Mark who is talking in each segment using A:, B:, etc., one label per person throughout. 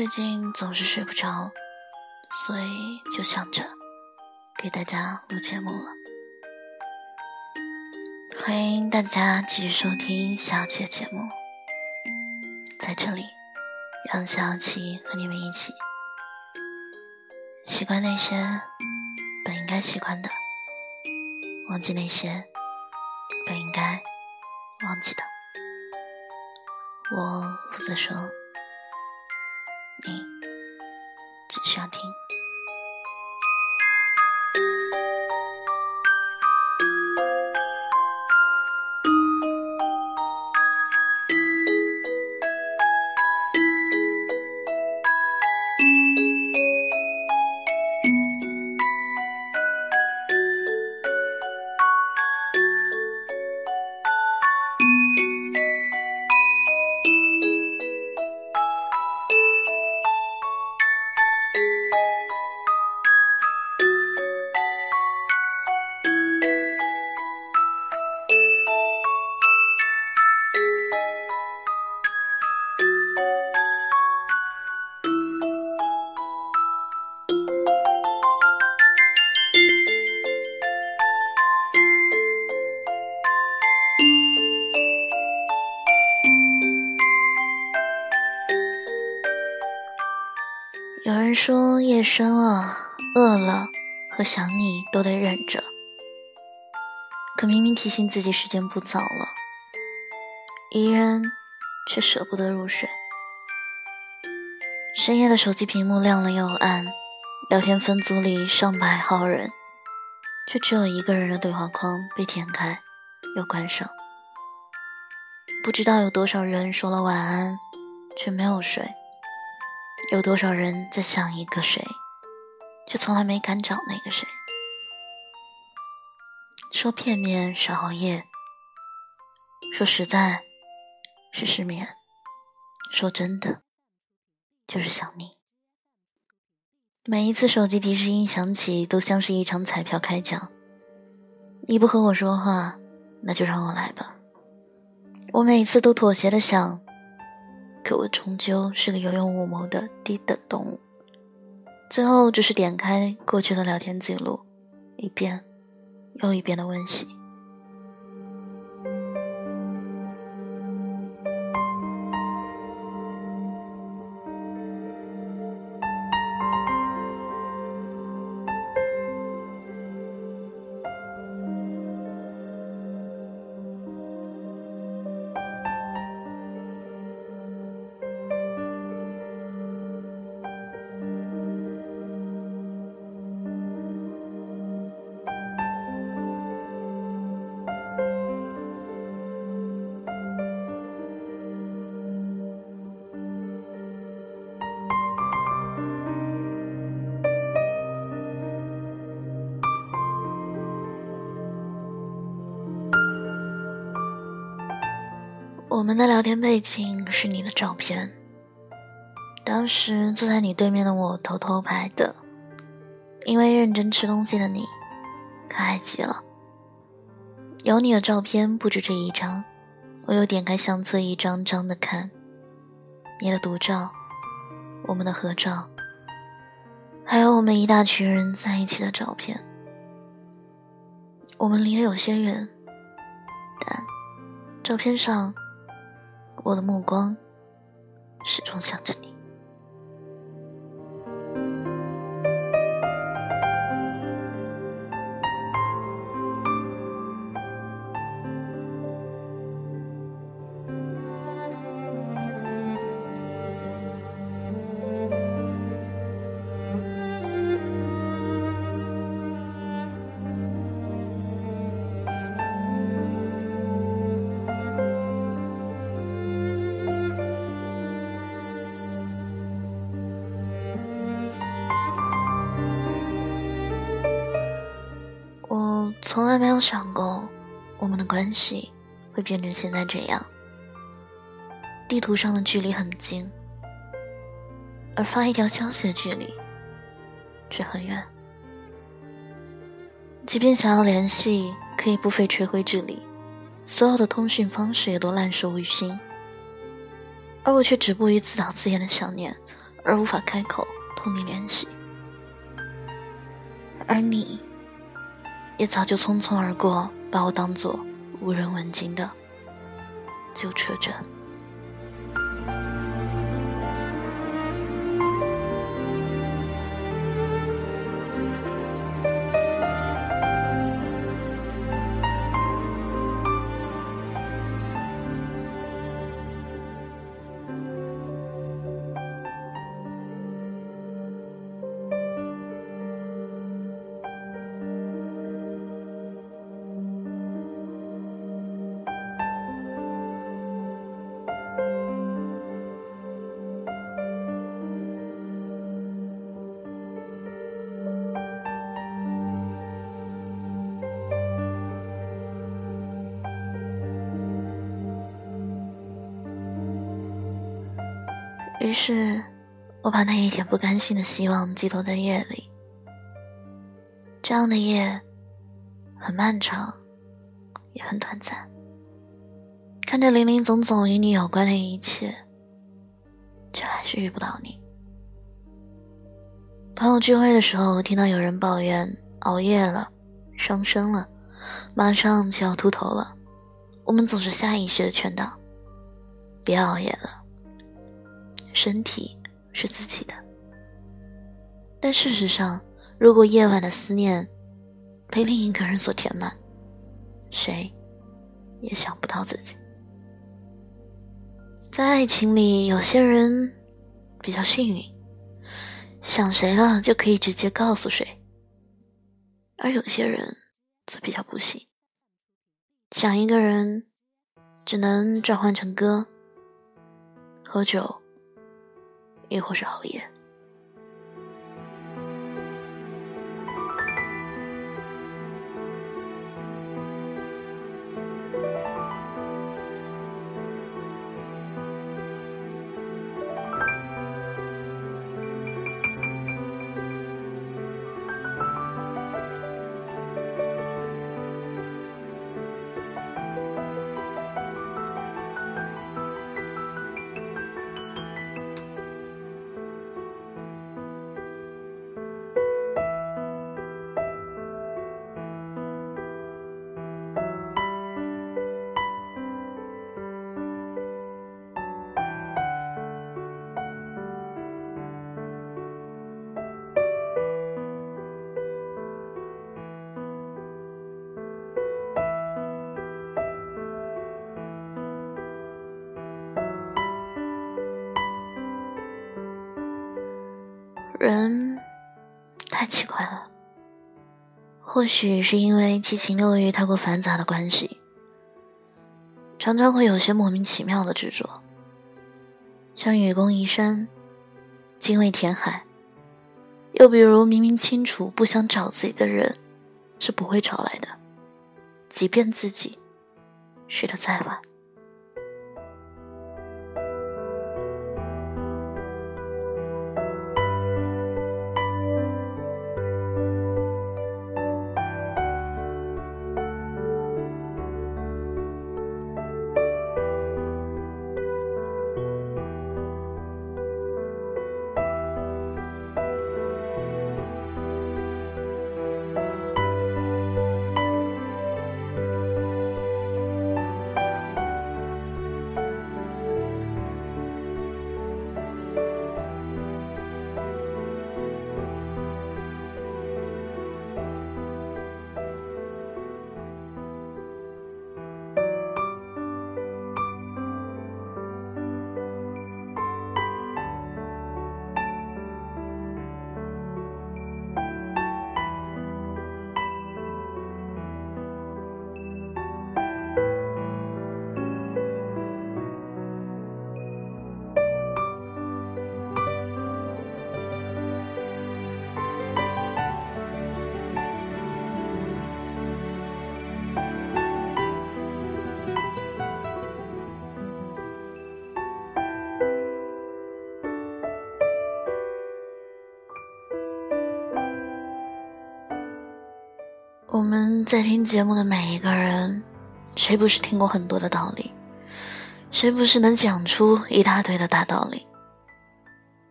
A: 最近总是睡不着，所以就想着给大家录节目了。欢迎大家继续收听小七的节目，在这里，让小七和你们一起习惯那些本应该习惯的。忘记那些本应该忘记的，我负责说，你只需要听。说夜深了，饿了和想你都得忍着，可明明提醒自己时间不早了，依然却舍不得入睡。深夜的手机屏幕亮了又暗，聊天分组里上百号人，却只有一个人的对话框被点开又关上。不知道有多少人说了晚安，却没有睡。有多少人在想一个谁，却从来没敢找那个谁？说片面是熬夜，说实在，是失眠，说真的，就是想你。每一次手机提示音响起，都像是一场彩票开奖。你不和我说话，那就让我来吧。我每一次都妥协的想。可我终究是个有勇无谋的低等动物，最后只是点开过去的聊天记录，一遍又一遍的温习。我们的聊天背景是你的照片，当时坐在你对面的我偷偷拍的，因为认真吃东西的你，可爱极了。有你的照片不止这一张，我又点开相册一张张的看，你的独照，我们的合照，还有我们一大群人在一起的照片。我们离得有些远，但照片上。我的目光始终想着你。从来没有想过，我们的关系会变成现在这样。地图上的距离很近，而发一条消息的距离却很远。即便想要联系，可以不费吹灰之力，所有的通讯方式也都烂熟于心，而我却止步于自导自演的想念，而无法开口同你联系。而你，也早就匆匆而过，把我当做无人问津的旧车站。于是，我把那一点不甘心的希望寄托在夜里。这样的夜，很漫长，也很短暂。看着林林总总与你有关的一切，却还是遇不到你。朋友聚会的时候，听到有人抱怨熬夜了，伤身了，马上就要秃头了。我们总是下意识的劝道：别熬夜了。身体是自己的，但事实上，如果夜晚的思念被另一个人所填满，谁也想不到自己。在爱情里，有些人比较幸运，想谁了就可以直接告诉谁；而有些人则比较不幸，想一个人只能转换成歌、喝酒。亦或是熬夜。人太奇怪了，或许是因为七情六欲太过繁杂的关系，常常会有些莫名其妙的执着，像愚公移山，精卫填海。又比如明明清楚不想找自己的人是不会找来的，即便自己睡得再晚。我们在听节目的每一个人，谁不是听过很多的道理？谁不是能讲出一大堆的大道理？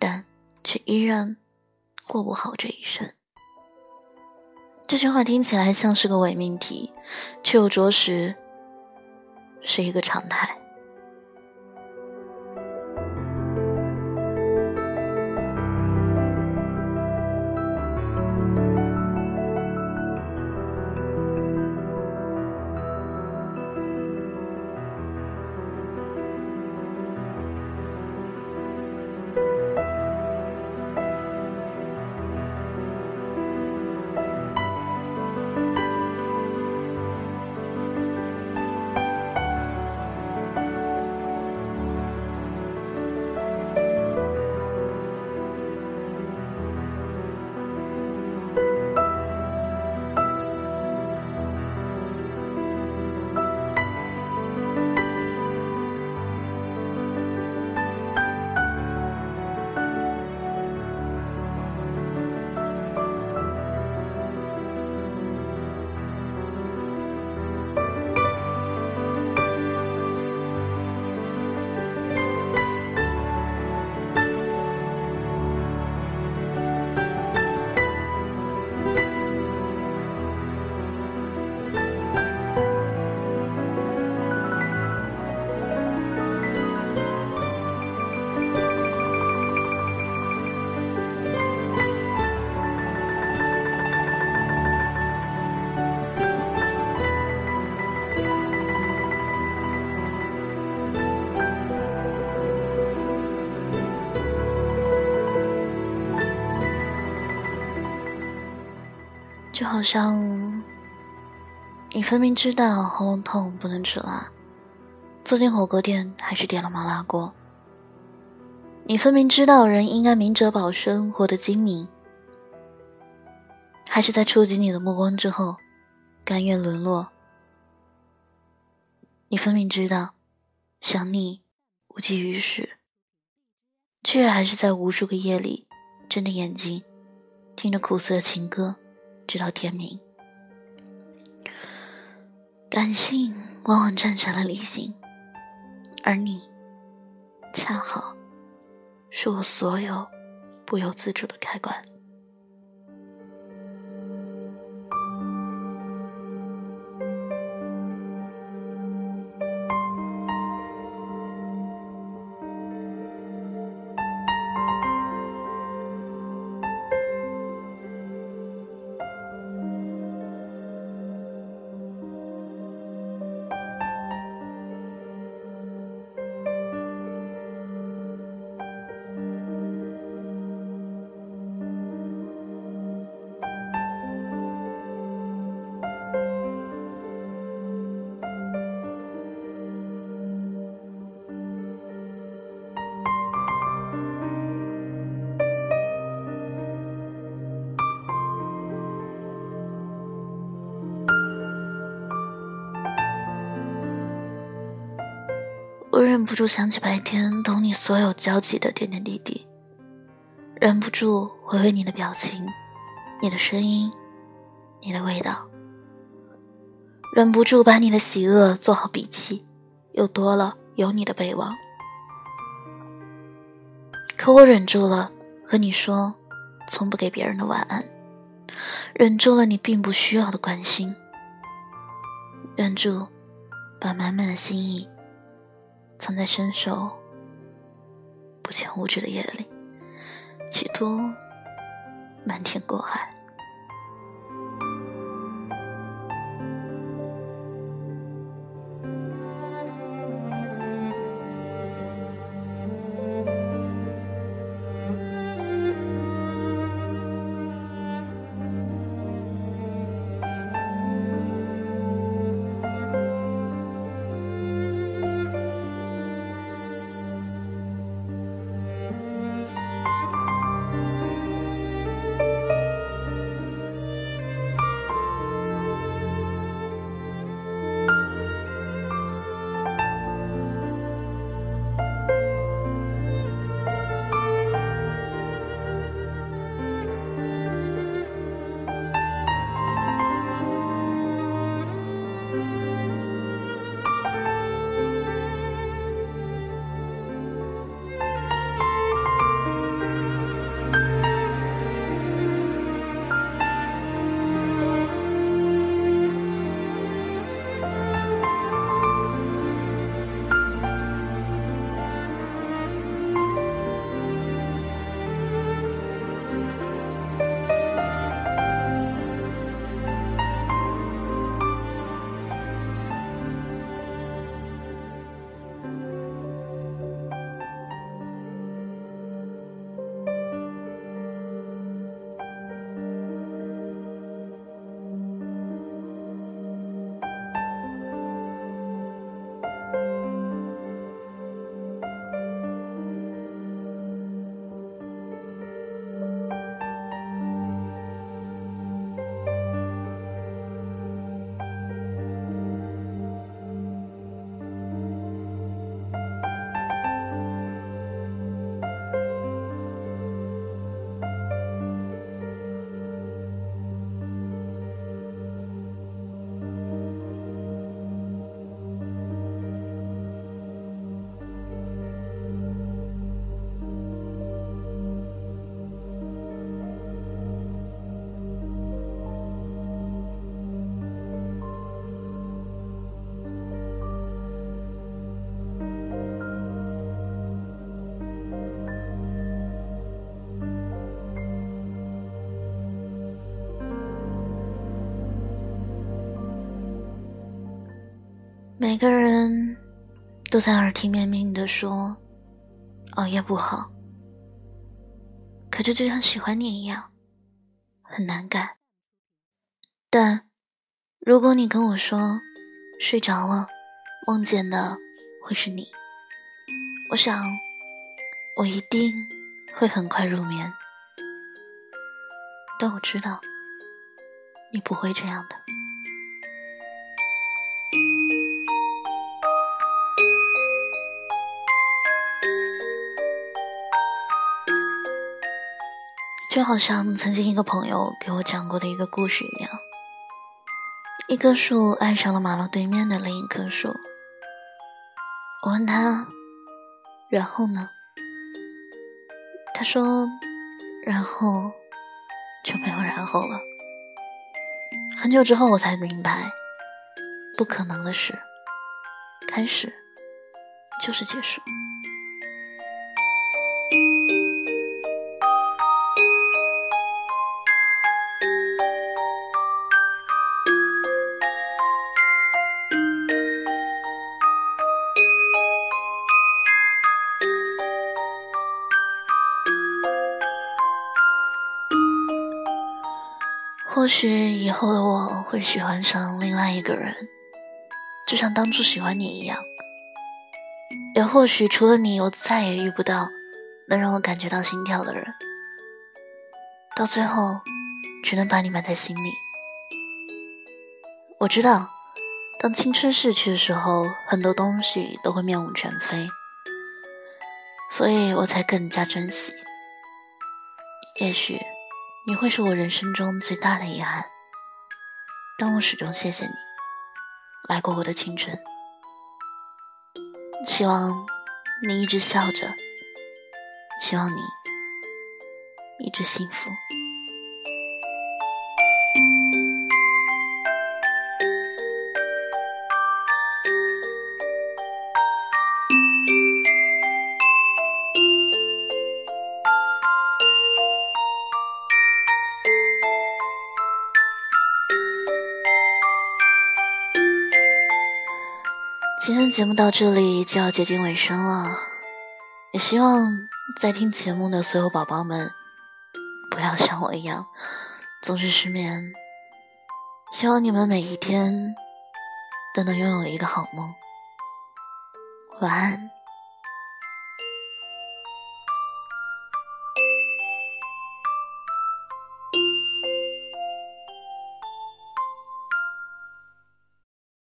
A: 但却依然过不好这一生。这句话听起来像是个伪命题，却又着实是一个常态。好像，你分明知道喉咙痛不能吃辣，坐进火锅店还是点了麻辣锅。你分明知道人应该明哲保身，活得精明，还是在触及你的目光之后，甘愿沦落。你分明知道，想你无济于事，却还是在无数个夜里，睁着眼睛，听着苦涩的情歌。直到天明，感性往往战胜了理性，而你，恰好是我所有不由自主的开关。我忍不住想起白天同你所有交集的点点滴滴，忍不住回味你的表情、你的声音、你的味道，忍不住把你的喜恶做好笔记，又多了有你的备忘。可我忍住了和你说从不给别人的晚安，忍住了你并不需要的关心，忍住把满满的心意。藏在伸手不见五指的夜里，企图瞒天过海。每个人都在耳提面命的说熬夜不好，可这就像喜欢你一样，很难改。但如果你跟我说睡着了，梦见的会是你，我想我一定会很快入眠。但我知道你不会这样的。就好像曾经一个朋友给我讲过的一个故事一样，一棵树爱上了马路对面的另一棵树。我问他，然后呢？他说，然后就没有然后了。很久之后我才明白，不可能的事，开始就是结束。或许以后的我会喜欢上另外一个人，就像当初喜欢你一样。也或许除了你，我再也遇不到能让我感觉到心跳的人。到最后，只能把你埋在心里。我知道，当青春逝去的时候，很多东西都会面目全非，所以我才更加珍惜。也许。你会是我人生中最大的遗憾，但我始终谢谢你来过我的青春。希望你一直笑着，希望你一直幸福。今天节目到这里就要接近尾声了，也希望在听节目的所有宝宝们不要像我一样总是失眠。希望你们每一天都能拥有一个好梦。晚安。